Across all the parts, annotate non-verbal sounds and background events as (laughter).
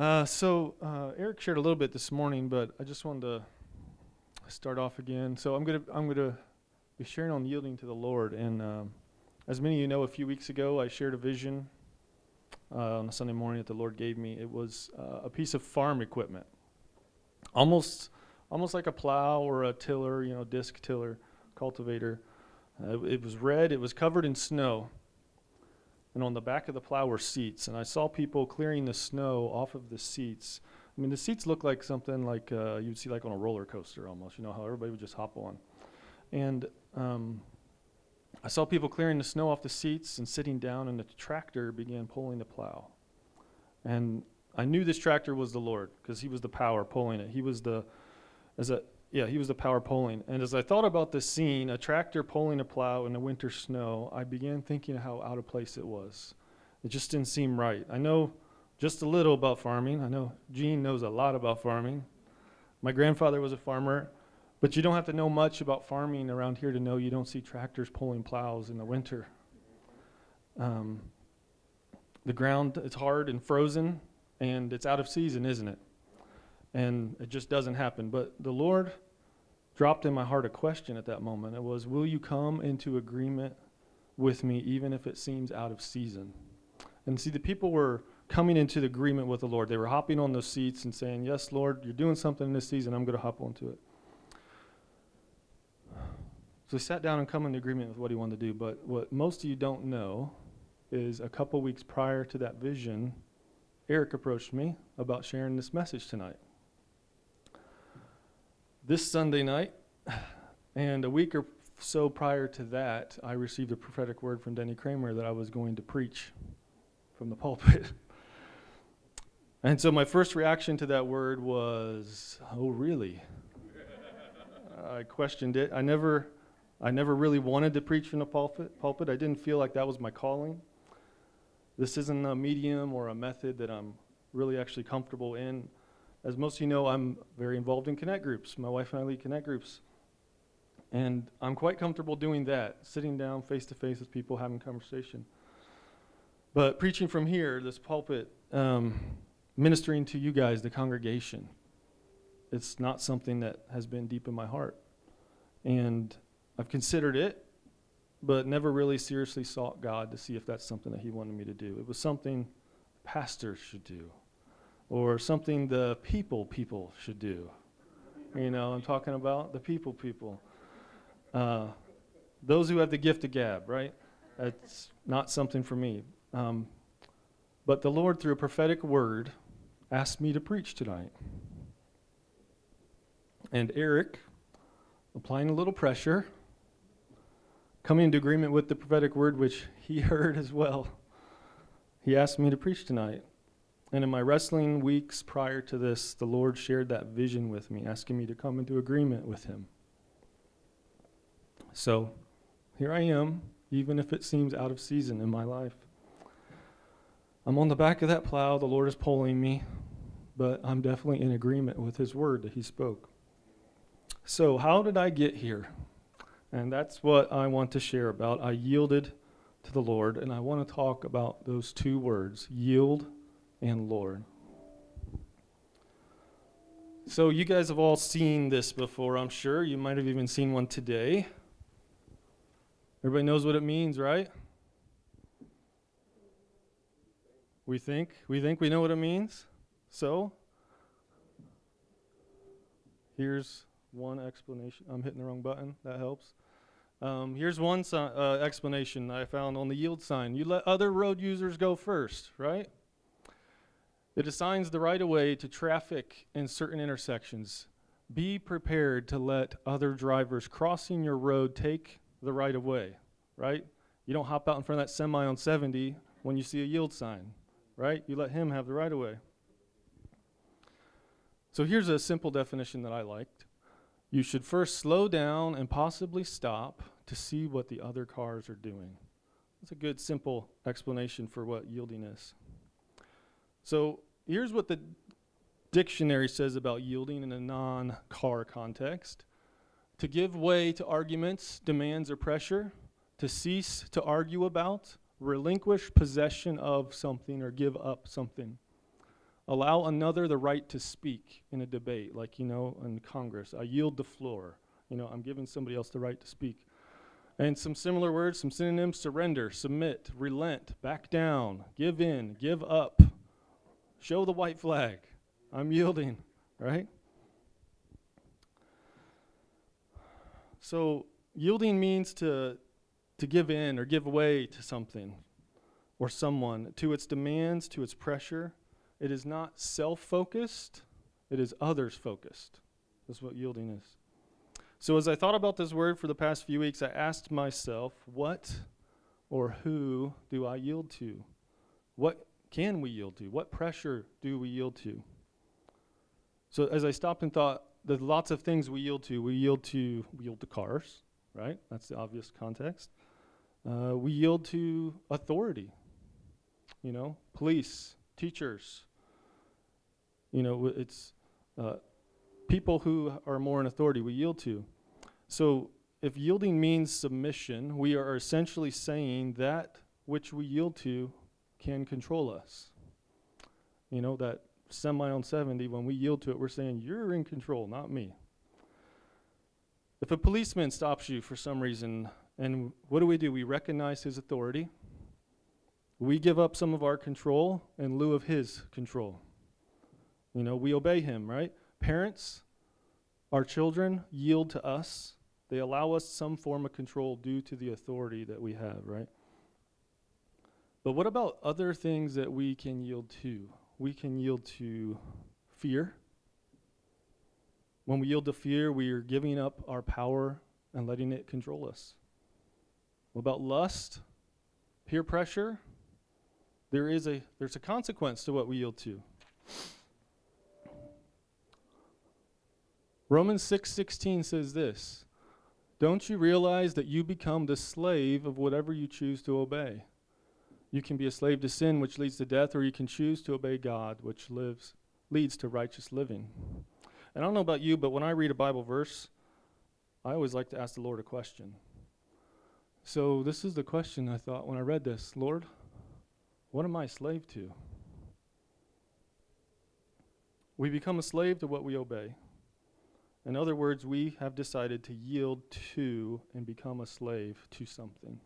Uh, so uh, Eric shared a little bit this morning, but I just wanted to start off again. So I'm gonna I'm gonna be sharing on yielding to the Lord, and um, as many of you know, a few weeks ago I shared a vision uh, on a Sunday morning that the Lord gave me. It was uh, a piece of farm equipment, almost almost like a plow or a tiller, you know, disc tiller, cultivator. Uh, it was red. It was covered in snow and on the back of the plow were seats. And I saw people clearing the snow off of the seats. I mean, the seats look like something like uh, you'd see like on a roller coaster almost. You know how everybody would just hop on. And um, I saw people clearing the snow off the seats and sitting down, and the tractor began pulling the plow. And I knew this tractor was the Lord because He was the power pulling it. He was the, as a yeah, he was the power pulling. And as I thought about this scene, a tractor pulling a plow in the winter snow, I began thinking how out of place it was. It just didn't seem right. I know just a little about farming. I know Gene knows a lot about farming. My grandfather was a farmer, but you don't have to know much about farming around here to know you don't see tractors pulling plows in the winter. Um, the ground is hard and frozen, and it's out of season, isn't it? And it just doesn't happen. But the Lord dropped in my heart a question at that moment. It was, Will you come into agreement with me, even if it seems out of season? And see, the people were coming into the agreement with the Lord. They were hopping on those seats and saying, Yes, Lord, you're doing something in this season. I'm going to hop onto it. So they sat down and come into agreement with what he wanted to do. But what most of you don't know is a couple weeks prior to that vision, Eric approached me about sharing this message tonight this Sunday night, (sighs) and a week or so prior to that, I received a prophetic word from Denny Kramer that I was going to preach from the pulpit. (laughs) and so my first reaction to that word was, "Oh, really?" (laughs) I questioned it. I never, I never really wanted to preach from the pulpit. Pulpit. I didn't feel like that was my calling. This isn't a medium or a method that I'm really actually comfortable in. As most of you know, I'm very involved in connect groups. My wife and I lead connect groups. And I'm quite comfortable doing that, sitting down face to face with people, having conversation. But preaching from here, this pulpit, um, ministering to you guys, the congregation, it's not something that has been deep in my heart. And I've considered it, but never really seriously sought God to see if that's something that He wanted me to do. It was something pastors should do or something the people people should do. You know, I'm talking about the people people. Uh, those who have the gift of gab, right? That's not something for me. Um, but the Lord, through a prophetic word, asked me to preach tonight. And Eric, applying a little pressure, coming into agreement with the prophetic word, which he (laughs) heard as well, he asked me to preach tonight. And in my wrestling weeks prior to this, the Lord shared that vision with me, asking me to come into agreement with Him. So here I am, even if it seems out of season in my life. I'm on the back of that plow, the Lord is pulling me, but I'm definitely in agreement with His word that He spoke. So, how did I get here? And that's what I want to share about. I yielded to the Lord, and I want to talk about those two words yield and Lord. So, you guys have all seen this before, I'm sure. You might have even seen one today. Everybody knows what it means, right? We think we think we know what it means. So, here's one explanation. I'm hitting the wrong button. That helps. Um, here's one uh, explanation I found on the yield sign. You let other road users go first, right? It assigns the right of way to traffic in certain intersections. Be prepared to let other drivers crossing your road take the right of way, right? You don't hop out in front of that semi on 70 when you see a yield sign, right? You let him have the right of way. So here's a simple definition that I liked. You should first slow down and possibly stop to see what the other cars are doing. That's a good, simple explanation for what yielding is. So here's what the dictionary says about yielding in a non car context to give way to arguments, demands, or pressure, to cease to argue about, relinquish possession of something, or give up something. allow another the right to speak in a debate, like, you know, in Congress. I yield the floor. You know, I'm giving somebody else the right to speak. And some similar words, some synonyms surrender, submit, relent, back down, give in, give up, show the white flag. I'm yielding, right? So, yielding means to, to give in or give way to something or someone, to its demands, to its pressure. It is not self focused, it is others focused. That's what yielding is. So, as I thought about this word for the past few weeks, I asked myself, what or who do I yield to? What can we yield to? What pressure do we yield to? So, as I stopped and thought, there's lots of things we yield to. We yield to we yield to cars, right? That's the obvious context. Uh, we yield to authority. You know, police, teachers. You know, it's uh, people who are more in authority. We yield to. So, if yielding means submission, we are essentially saying that which we yield to can control us. You know, that semi on 70, when we yield to it, we're saying, You're in control, not me. If a policeman stops you for some reason, and what do we do? We recognize his authority. We give up some of our control in lieu of his control. You know, we obey him, right? Parents, our children yield to us. They allow us some form of control due to the authority that we have, right? But what about other things that we can yield to? we can yield to fear. When we yield to fear, we are giving up our power and letting it control us. What about lust? Peer pressure? There is a there's a consequence to what we yield to. Romans 6:16 says this, "Don't you realize that you become the slave of whatever you choose to obey?" You can be a slave to sin, which leads to death, or you can choose to obey God, which lives, leads to righteous living. And I don't know about you, but when I read a Bible verse, I always like to ask the Lord a question. So this is the question I thought when I read this Lord, what am I a slave to? We become a slave to what we obey. In other words, we have decided to yield to and become a slave to something.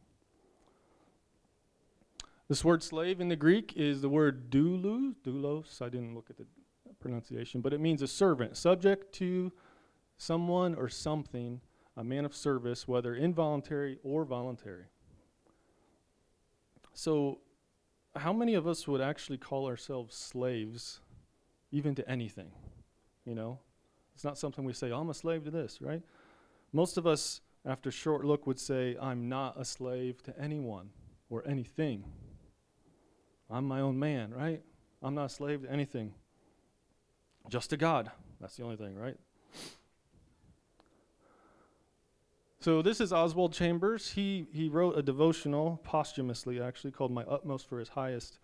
This word slave in the Greek is the word doulos, doulos. I didn't look at the pronunciation, but it means a servant, subject to someone or something, a man of service, whether involuntary or voluntary. So, how many of us would actually call ourselves slaves even to anything? You know, it's not something we say, oh, I'm a slave to this, right? Most of us, after a short look, would say, I'm not a slave to anyone or anything. I'm my own man, right? I'm not a slave to anything, just to God. That's the only thing, right? So this is Oswald Chambers. He he wrote a devotional posthumously, actually called "My Utmost for His Highest,"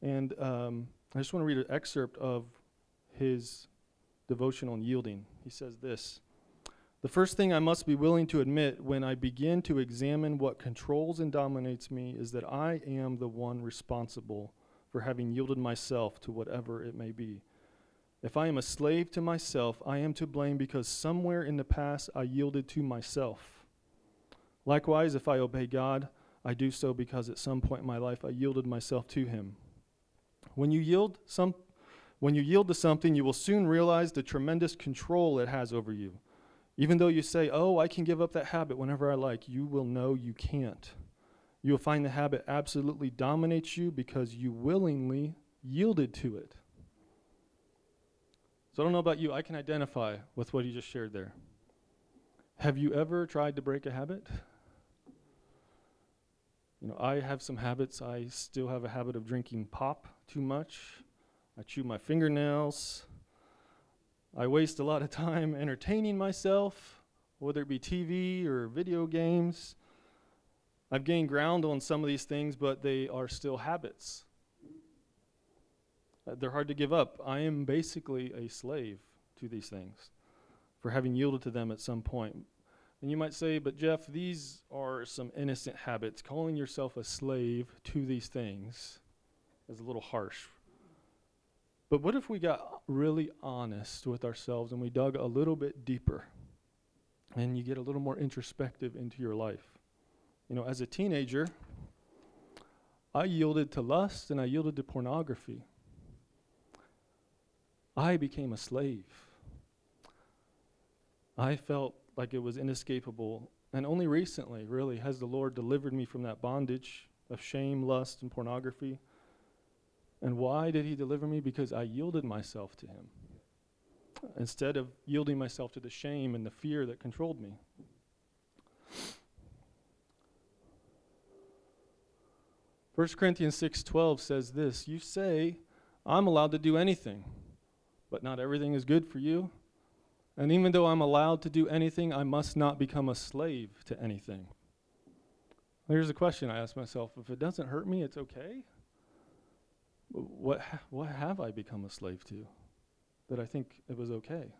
and um, I just want to read an excerpt of his devotional on yielding. He says this. The first thing I must be willing to admit when I begin to examine what controls and dominates me is that I am the one responsible for having yielded myself to whatever it may be. If I am a slave to myself, I am to blame because somewhere in the past I yielded to myself. Likewise, if I obey God, I do so because at some point in my life I yielded myself to him. When you yield some when you yield to something, you will soon realize the tremendous control it has over you. Even though you say, oh, I can give up that habit whenever I like, you will know you can't. You will find the habit absolutely dominates you because you willingly yielded to it. So I don't know about you, I can identify with what he just shared there. Have you ever tried to break a habit? You know, I have some habits. I still have a habit of drinking pop too much. I chew my fingernails. I waste a lot of time entertaining myself, whether it be TV or video games. I've gained ground on some of these things, but they are still habits. Uh, they're hard to give up. I am basically a slave to these things for having yielded to them at some point. And you might say, but Jeff, these are some innocent habits. Calling yourself a slave to these things is a little harsh. But what if we got really honest with ourselves and we dug a little bit deeper and you get a little more introspective into your life? You know, as a teenager, I yielded to lust and I yielded to pornography. I became a slave. I felt like it was inescapable. And only recently, really, has the Lord delivered me from that bondage of shame, lust, and pornography. And why did He deliver me? Because I yielded myself to Him instead of yielding myself to the shame and the fear that controlled me. 1 Corinthians 6:12 says this, you say, I'm allowed to do anything, but not everything is good for you. And even though I'm allowed to do anything, I must not become a slave to anything. Here's a question I ask myself, if it doesn't hurt me, it's okay? What what have I become a slave to that I think it was okay?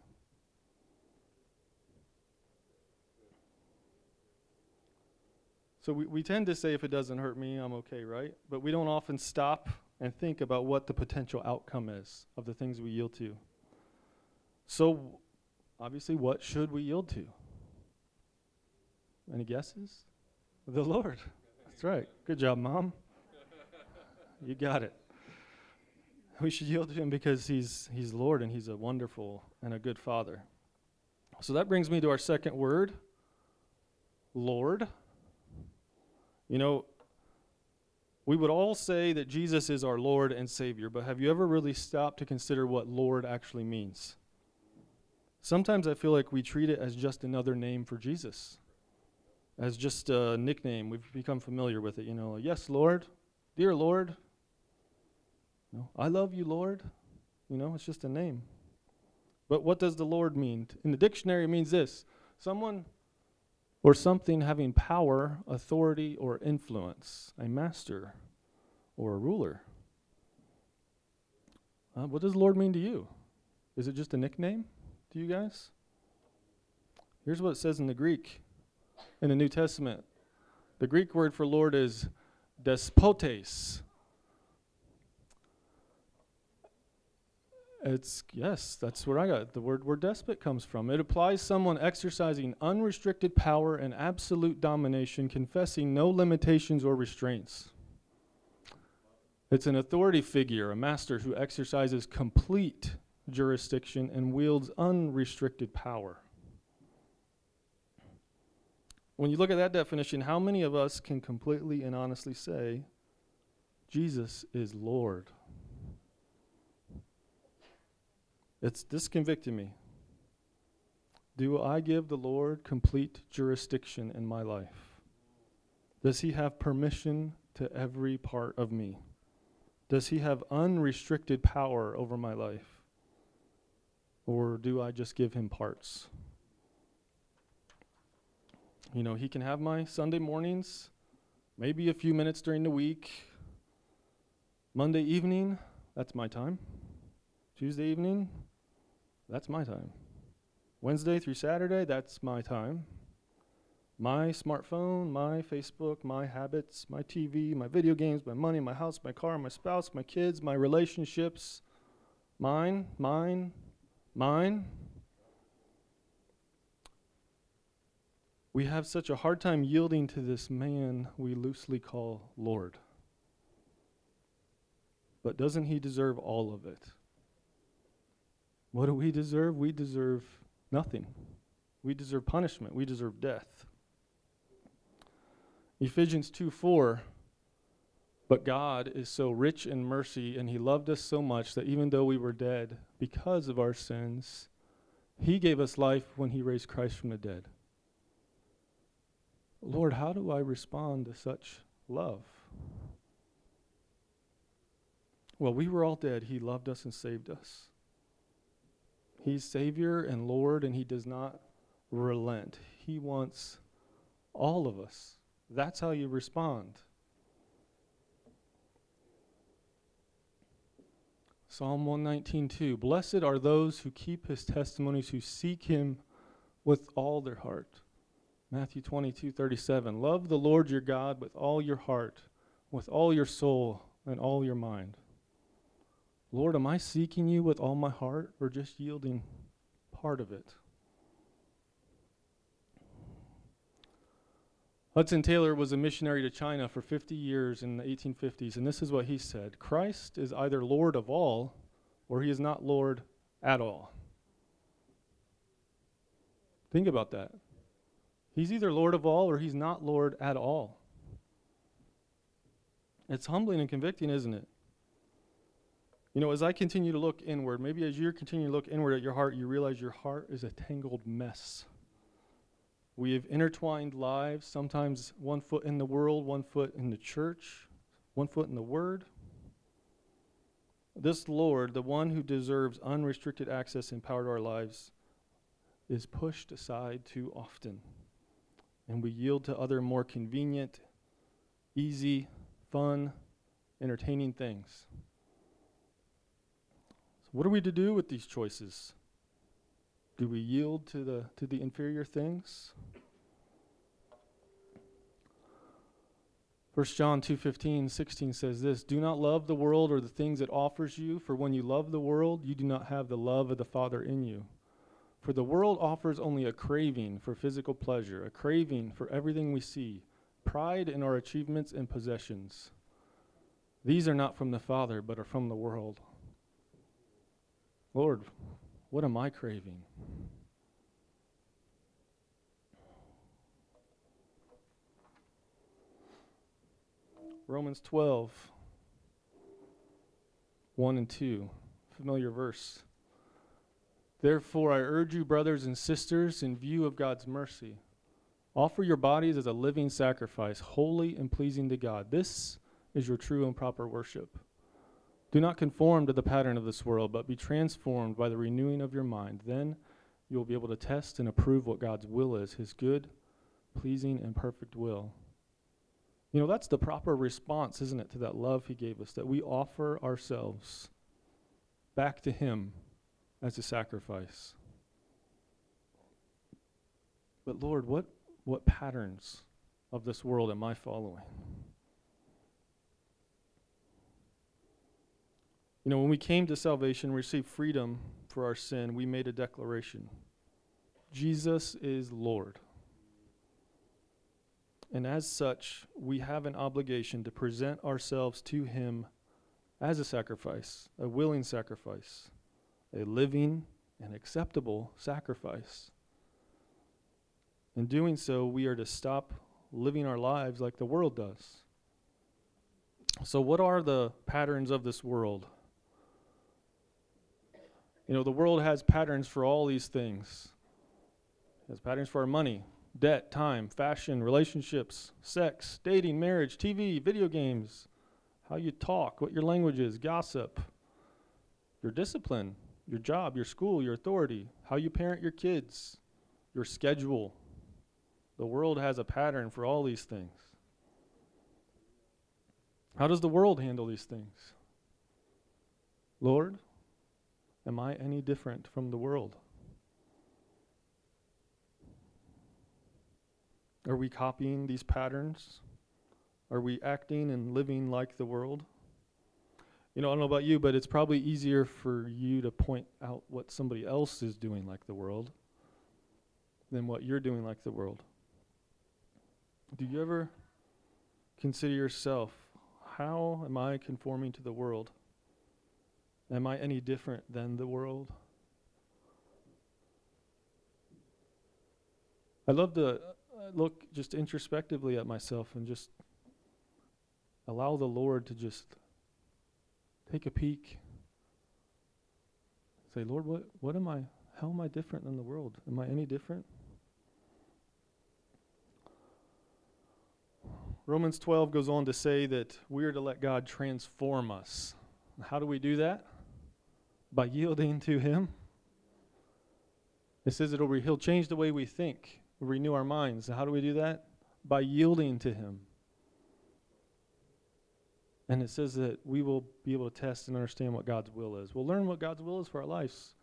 So we, we tend to say if it doesn't hurt me, I'm okay, right? But we don't often stop and think about what the potential outcome is of the things we yield to. So, obviously, what should we yield to? Any guesses? The Lord. That's right. Good job, Mom. You got it. (laughs) We should yield to Him because He's, he's Lord and He's a wonderful and a good Father. So that brings me to our second word Lord. You know, we would all say that Jesus is our Lord and Savior, but have you ever really stopped to consider what Lord actually means? Sometimes I feel like we treat it as just another name for Jesus, as just a nickname. We've become familiar with it. You know, yes, Lord, dear Lord. No, I love you, Lord. You know, it's just a name. But what does the Lord mean? In the dictionary, it means this someone or something having power, authority, or influence, a master or a ruler. Uh, what does Lord mean to you? Is it just a nickname to you guys? Here's what it says in the Greek in the New Testament. The Greek word for Lord is despotes. It's yes, that's where I got the word where despot comes from. It applies someone exercising unrestricted power and absolute domination, confessing no limitations or restraints. It's an authority figure, a master who exercises complete jurisdiction and wields unrestricted power. When you look at that definition, how many of us can completely and honestly say, Jesus is Lord? It's disconvicting me. Do I give the Lord complete jurisdiction in my life? Does he have permission to every part of me? Does he have unrestricted power over my life? Or do I just give him parts? You know, he can have my Sunday mornings, maybe a few minutes during the week. Monday evening, that's my time. Tuesday evening, that's my time. Wednesday through Saturday, that's my time. My smartphone, my Facebook, my habits, my TV, my video games, my money, my house, my car, my spouse, my kids, my relationships. Mine, mine, mine. We have such a hard time yielding to this man we loosely call Lord. But doesn't he deserve all of it? What do we deserve? We deserve nothing. We deserve punishment. We deserve death. Ephesians 2 4. But God is so rich in mercy, and He loved us so much that even though we were dead because of our sins, He gave us life when He raised Christ from the dead. Lord, how do I respond to such love? Well, we were all dead. He loved us and saved us. He's Savior and Lord, and He does not relent. He wants all of us. That's how you respond. Psalm 119:2 Blessed are those who keep his testimonies who seek him with all their heart. Matthew 22:37 Love the Lord your God with all your heart, with all your soul, and all your mind. Lord, am I seeking you with all my heart or just yielding part of it? Hudson Taylor was a missionary to China for 50 years in the 1850s, and this is what he said Christ is either Lord of all or he is not Lord at all. Think about that. He's either Lord of all or he's not Lord at all. It's humbling and convicting, isn't it? You know, as I continue to look inward, maybe as you continue to look inward at your heart, you realize your heart is a tangled mess. We have intertwined lives, sometimes one foot in the world, one foot in the church, one foot in the Word. This Lord, the one who deserves unrestricted access and power to our lives, is pushed aside too often. And we yield to other more convenient, easy, fun, entertaining things. What are we to do with these choices? Do we yield to the to the inferior things? 1 John 2:15, 16 says this, "Do not love the world or the things it offers you, for when you love the world, you do not have the love of the Father in you. For the world offers only a craving for physical pleasure, a craving for everything we see, pride in our achievements and possessions. These are not from the Father, but are from the world." Lord, what am I craving? Romans 12, 1 and 2, familiar verse. Therefore, I urge you, brothers and sisters, in view of God's mercy, offer your bodies as a living sacrifice, holy and pleasing to God. This is your true and proper worship. Do not conform to the pattern of this world, but be transformed by the renewing of your mind. Then you will be able to test and approve what God's will is, his good, pleasing, and perfect will. You know, that's the proper response, isn't it, to that love he gave us, that we offer ourselves back to him as a sacrifice. But Lord, what, what patterns of this world am I following? You know, when we came to salvation, received freedom for our sin, we made a declaration Jesus is Lord. And as such, we have an obligation to present ourselves to Him as a sacrifice, a willing sacrifice, a living and acceptable sacrifice. In doing so, we are to stop living our lives like the world does. So, what are the patterns of this world? You know, the world has patterns for all these things. It has patterns for our money, debt, time, fashion, relationships, sex, dating, marriage, TV, video games, how you talk, what your language is, gossip, your discipline, your job, your school, your authority, how you parent your kids, your schedule. The world has a pattern for all these things. How does the world handle these things? Lord, Am I any different from the world? Are we copying these patterns? Are we acting and living like the world? You know, I don't know about you, but it's probably easier for you to point out what somebody else is doing like the world than what you're doing like the world. Do you ever consider yourself, how am I conforming to the world? Am I any different than the world? I love to uh, look just introspectively at myself and just allow the Lord to just take a peek. Say, Lord, what, what am I? How am I different than the world? Am I any different? Romans 12 goes on to say that we are to let God transform us. How do we do that? By yielding to Him. It says it'll re- He'll change the way we think, renew our minds. How do we do that? By yielding to Him. And it says that we will be able to test and understand what God's will is. We'll learn what God's will is for our lives,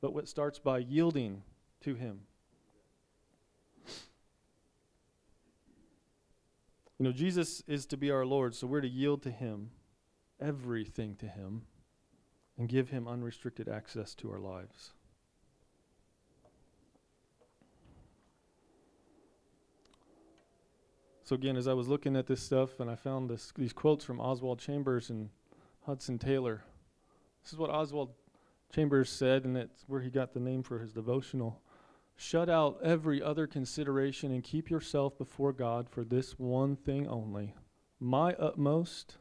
but what starts by yielding to Him. You know, Jesus is to be our Lord, so we're to yield to Him, everything to Him and give Him unrestricted access to our lives. So, again, as I was looking at this stuff and I found this, these quotes from Oswald Chambers and Hudson Taylor, this is what Oswald Chambers said, and it's where he got the name for his devotional. Shut out every other consideration and keep yourself before God for this one thing only my utmost,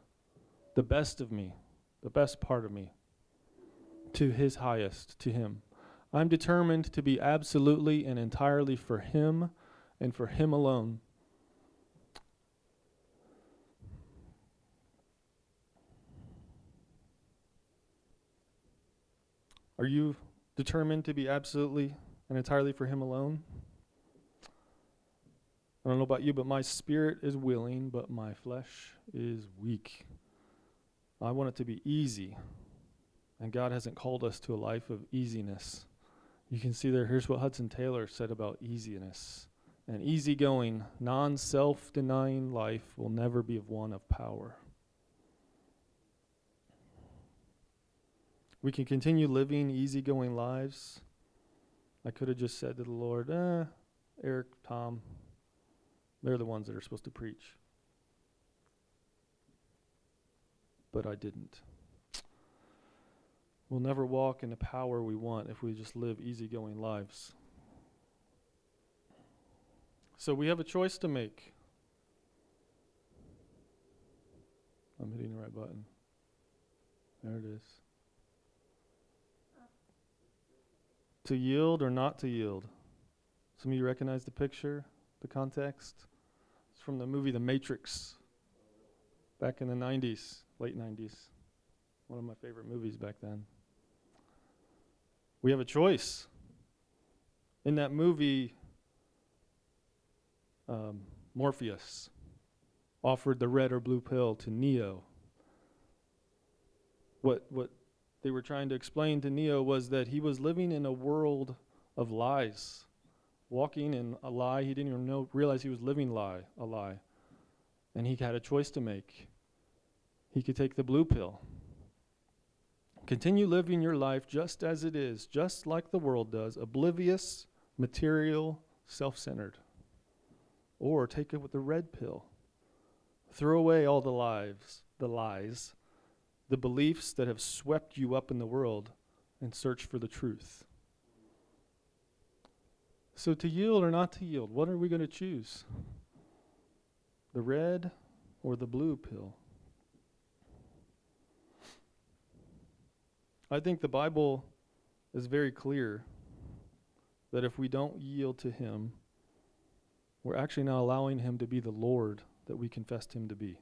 the best of me, the best part of me, to His highest, to Him. I'm determined to be absolutely and entirely for Him and for Him alone. Are you determined to be absolutely and entirely for Him alone? I don't know about you, but my spirit is willing, but my flesh is weak. I want it to be easy. And God hasn't called us to a life of easiness. You can see there, here's what Hudson Taylor said about easiness. An easygoing, non self denying life will never be one of power. We can continue living easygoing lives. I could have just said to the Lord, eh, Eric, Tom, they're the ones that are supposed to preach. But I didn't. We'll never walk in the power we want if we just live easygoing lives. So we have a choice to make. I'm hitting the right button. There it is. To yield or not to yield. Some of you recognize the picture, the context. It's from the movie The Matrix back in the 90s, late 90s. One of my favorite movies back then. We have a choice. In that movie, um, Morpheus offered the red or blue pill to Neo. What, what they were trying to explain to Neo was that he was living in a world of lies, walking in a lie. He didn't even know, realize he was living lie, a lie. And he had a choice to make. He could take the blue pill. Continue living your life just as it is, just like the world does, oblivious, material, self centered. Or take it with the red pill. Throw away all the lives, the lies, the beliefs that have swept you up in the world and search for the truth. So, to yield or not to yield, what are we going to choose? The red or the blue pill? I think the Bible is very clear that if we don't yield to Him, we're actually not allowing Him to be the Lord that we confessed Him to be.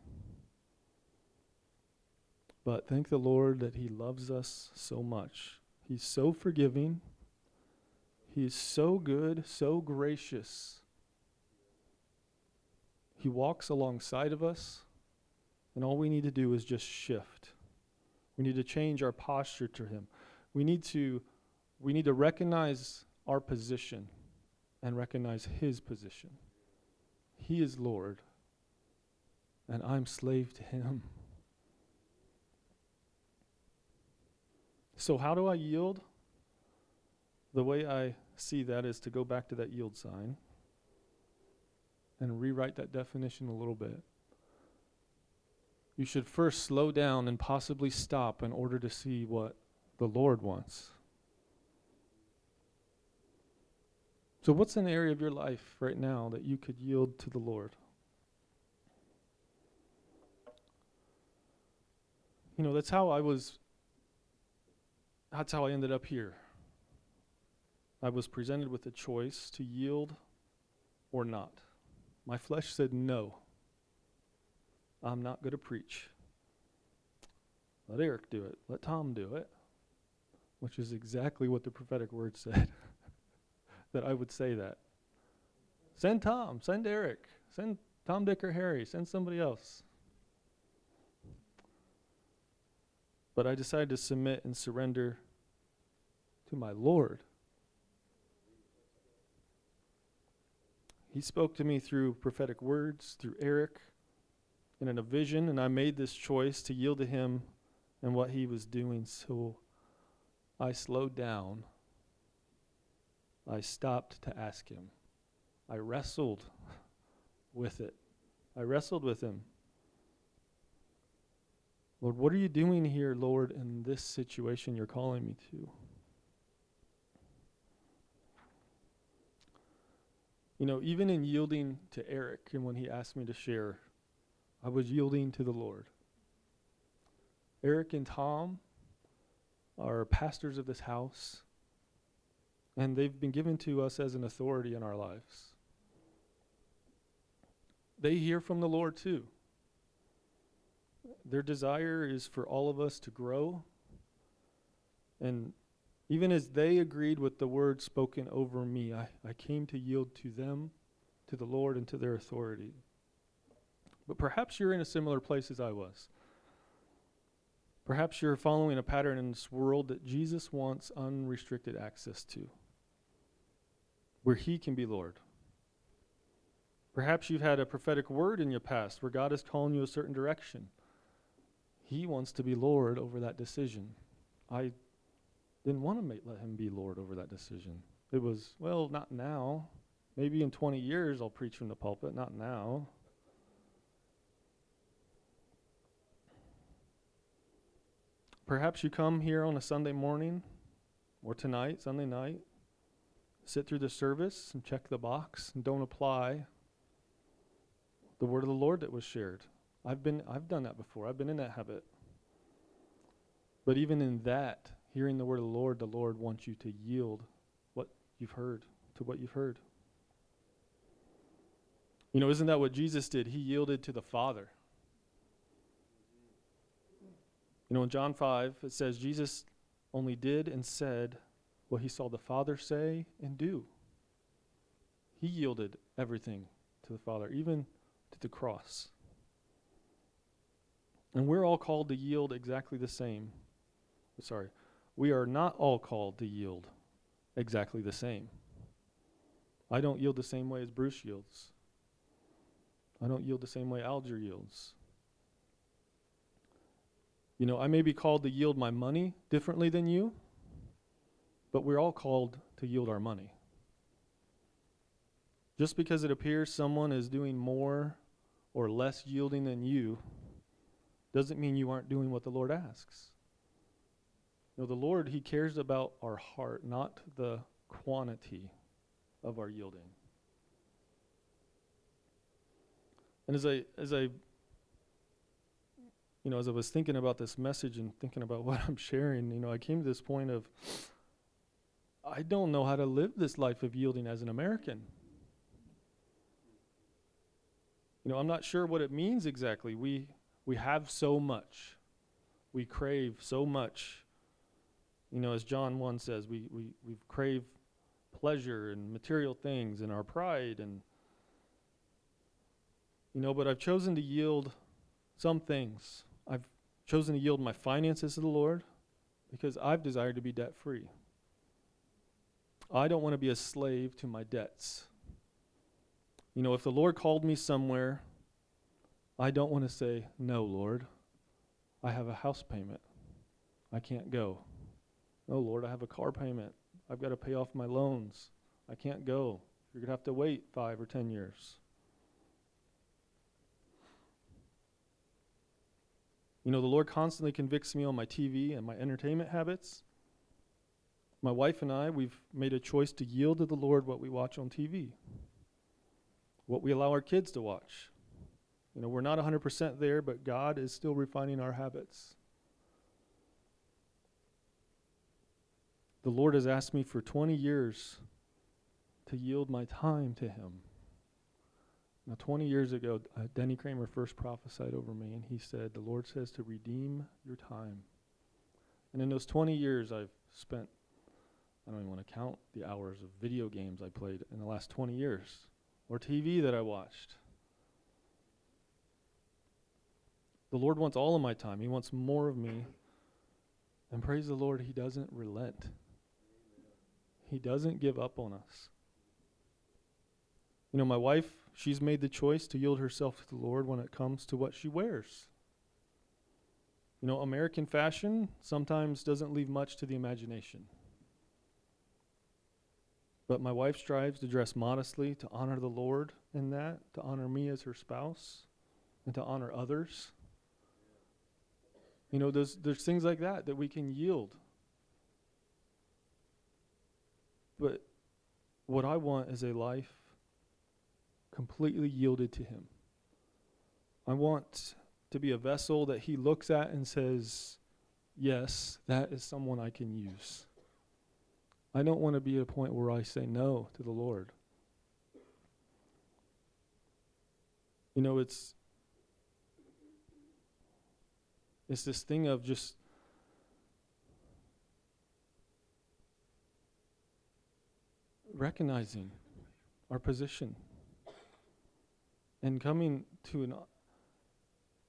But thank the Lord that He loves us so much. He's so forgiving. He is so good, so gracious. He walks alongside of us, and all we need to do is just shift. We need to change our posture to Him. We need to, we need to recognize our position and recognize His position. He is Lord, and I'm slave to Him. So, how do I yield? The way I see that is to go back to that yield sign and rewrite that definition a little bit. You should first slow down and possibly stop in order to see what the Lord wants. So, what's an area of your life right now that you could yield to the Lord? You know, that's how I was that's how I ended up here. I was presented with a choice to yield or not. My flesh said, No, I'm not going to preach. Let Eric do it. Let Tom do it. Which is exactly what the prophetic word (laughs) said that I would say that. Send Tom, send Eric, send Tom, Dick, or Harry, send somebody else. But I decided to submit and surrender to my Lord. He spoke to me through prophetic words, through Eric, and in a vision, and I made this choice to yield to him and what he was doing. So I slowed down. I stopped to ask him. I wrestled with it. I wrestled with him. Lord, what are you doing here, Lord, in this situation you're calling me to? You know, even in yielding to Eric and when he asked me to share, I was yielding to the Lord. Eric and Tom are pastors of this house, and they've been given to us as an authority in our lives. They hear from the Lord too. Their desire is for all of us to grow. And even as they agreed with the word spoken over me, I, I came to yield to them, to the Lord, and to their authority. But perhaps you're in a similar place as I was. Perhaps you're following a pattern in this world that Jesus wants unrestricted access to, where He can be Lord. Perhaps you've had a prophetic word in your past where God is calling you a certain direction. He wants to be Lord over that decision. I didn't want to make, let him be Lord over that decision. It was, well, not now. Maybe in 20 years I'll preach from the pulpit, not now. Perhaps you come here on a Sunday morning or tonight, Sunday night, sit through the service and check the box and don't apply the word of the Lord that was shared. I've been I've done that before. I've been in that habit. But even in that, hearing the word of the Lord, the Lord wants you to yield what you've heard to what you've heard. You know, isn't that what Jesus did? He yielded to the Father. You know, in John 5, it says Jesus only did and said what he saw the Father say and do. He yielded everything to the Father, even to the cross. And we're all called to yield exactly the same. Sorry. We are not all called to yield exactly the same. I don't yield the same way as Bruce yields. I don't yield the same way Alger yields. You know, I may be called to yield my money differently than you, but we're all called to yield our money. Just because it appears someone is doing more or less yielding than you doesn't mean you aren't doing what the Lord asks. You know, the Lord, He cares about our heart, not the quantity of our yielding. And as I as I you know, as I was thinking about this message and thinking about (laughs) what I'm sharing, you know, I came to this point of I don't know how to live this life of yielding as an American. You know, I'm not sure what it means exactly. We we have so much. We crave so much. You know, as John 1 says, we, we, we crave pleasure and material things and our pride and you know, but I've chosen to yield some things. I've chosen to yield my finances to the Lord because I've desired to be debt free. I don't want to be a slave to my debts. You know, if the Lord called me somewhere I don't want to say, No, Lord, I have a house payment. I can't go. No, Lord, I have a car payment. I've got to pay off my loans. I can't go. You're going to have to wait five or ten years. You know, the Lord constantly convicts me on my TV and my entertainment habits. My wife and I, we've made a choice to yield to the Lord what we watch on TV, what we allow our kids to watch. You know, we're not 100% there, but God is still refining our habits. The Lord has asked me for 20 years to yield my time to Him. Now, 20 years ago, uh, Denny Kramer first prophesied over me, and he said, The Lord says to redeem your time. And in those 20 years, I've spent, I don't even want to count the hours of video games I played in the last 20 years, or TV that I watched. The Lord wants all of my time, He wants more of me. And praise the Lord, He doesn't relent, He doesn't give up on us. You know, my wife, she's made the choice to yield herself to the Lord when it comes to what she wears. You know, American fashion sometimes doesn't leave much to the imagination. But my wife strives to dress modestly, to honor the Lord in that, to honor me as her spouse, and to honor others. You know, there's, there's things like that that we can yield. But what I want is a life completely yielded to Him. I want to be a vessel that He looks at and says, Yes, that is someone I can use. I don't want to be at a point where I say no to the Lord. You know, it's it's this thing of just recognizing our position and coming to an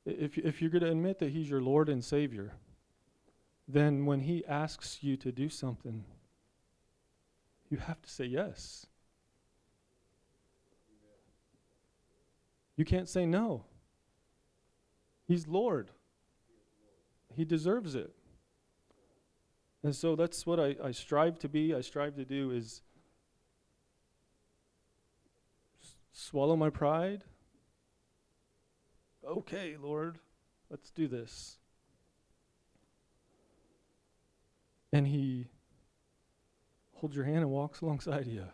if if you're going to admit that he's your Lord and Savior, then when he asks you to do something, you have to say yes. You can't say no. He's Lord. He deserves it. And so that's what I, I strive to be, I strive to do is swallow my pride. Okay, Lord, let's do this. And he holds your hand and walks (laughs) alongside you.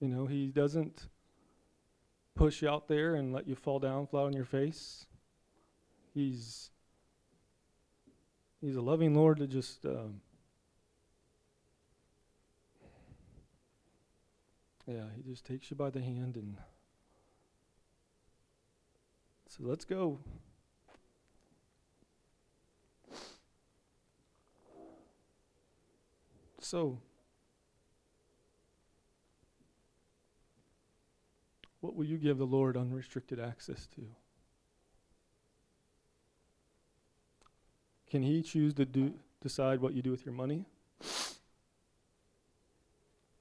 You know, he doesn't push you out there and let you fall down flat on your face. He's he's a loving Lord that just um, yeah, he just takes you by the hand and so let's go. So, what will you give the Lord unrestricted access to? Can He choose to do, decide what you do with your money?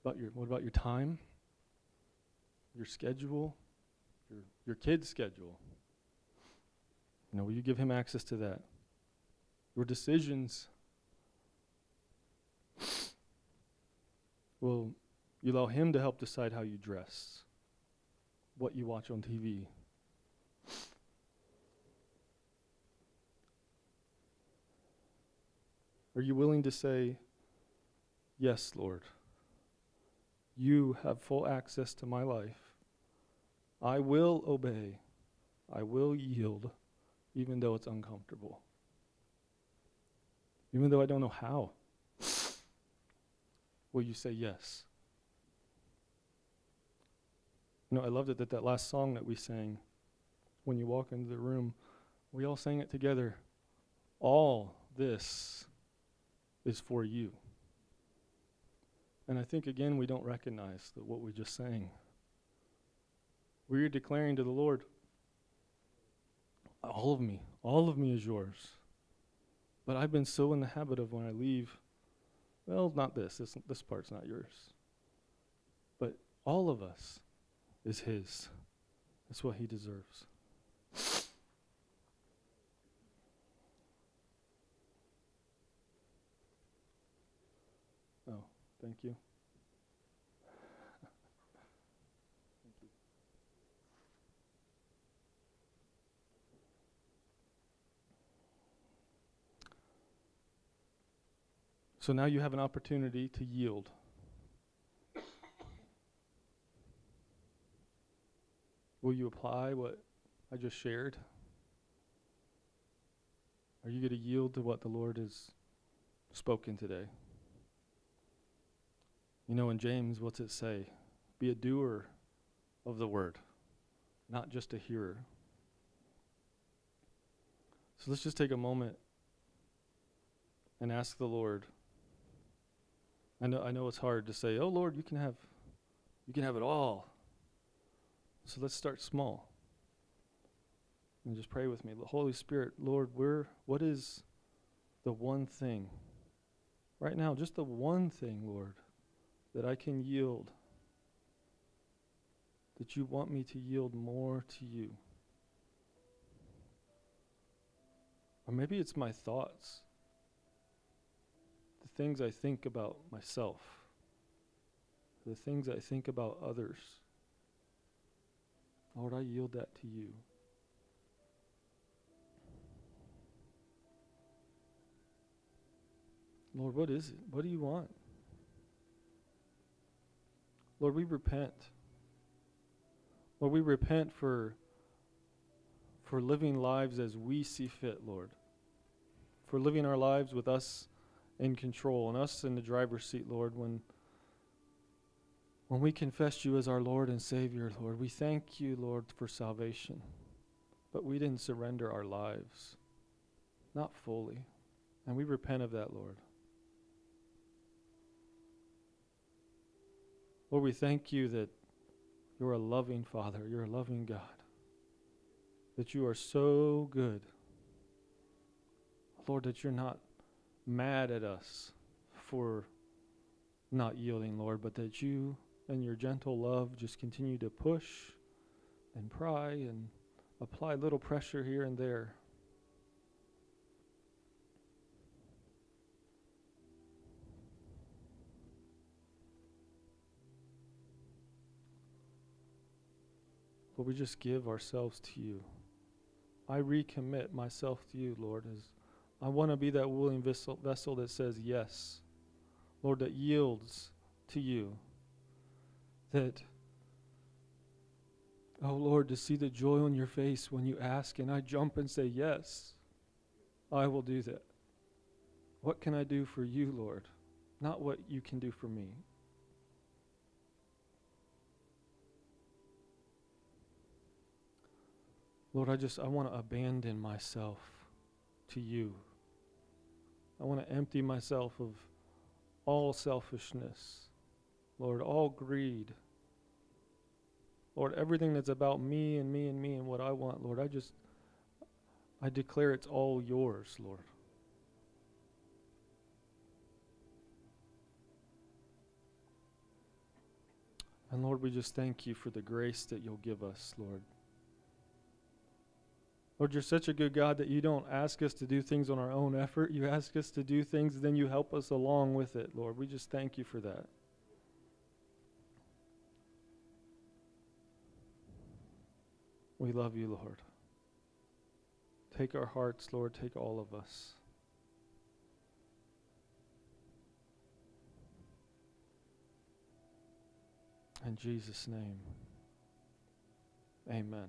About your, what about your time? Your schedule? Your, your kid's schedule? You know, will you give Him access to that? Your decisions Will you allow Him to help decide how you dress, what you watch on TV? Are you willing to say, Yes, Lord, you have full access to my life. I will obey, I will yield, even though it's uncomfortable, even though I don't know how? (sighs) Will you say yes? You know, I loved it that that last song that we sang, when you walk into the room, we all sang it together. All this is for you. And I think, again, we don't recognize that what we just sang. We're declaring to the Lord, all of me, all of me is yours. But I've been so in the habit of when I leave, well, not this, this, this part's not yours. But all of us is His. That's what He deserves. Oh, thank you. So now you have an opportunity to yield. Will you apply what I just shared? Are you going to yield to what the Lord has spoken today? You know, in James, what's it say? Be a doer of the word, not just a hearer. So let's just take a moment and ask the Lord. I know I know it's hard to say, "Oh Lord, you can have you can have it all." So let's start small. And just pray with me. The Holy Spirit, Lord, where what is the one thing right now, just the one thing, Lord, that I can yield that you want me to yield more to you. Or maybe it's my thoughts, things I think about myself, the things I think about others. Lord, I yield that to you. Lord, what is it? What do you want? Lord, we repent. Lord, we repent for for living lives as we see fit, Lord. For living our lives with us in control and us in the driver's seat, Lord, when when we confessed you as our Lord and Savior, Lord, we thank you, Lord, for salvation. But we didn't surrender our lives. Not fully. And we repent of that, Lord. Lord, we thank you that you're a loving Father, you're a loving God, that you are so good. Lord, that you're not mad at us for not yielding, Lord, but that you and your gentle love just continue to push and pry and apply little pressure here and there. Lord, we just give ourselves to you. I recommit myself to you, Lord, as I want to be that willing vessel, vessel that says yes. Lord, that yields to you. That, oh Lord, to see the joy on your face when you ask and I jump and say, Yes, I will do that. What can I do for you, Lord? Not what you can do for me. Lord, I just I want to abandon myself to you. I want to empty myself of all selfishness. Lord, all greed. Lord, everything that's about me and me and me and what I want, Lord, I just I declare it's all yours, Lord. And Lord, we just thank you for the grace that you'll give us, Lord. Lord, you're such a good God that you don't ask us to do things on our own effort. You ask us to do things, then you help us along with it, Lord. We just thank you for that. We love you, Lord. Take our hearts, Lord. Take all of us. In Jesus' name, amen.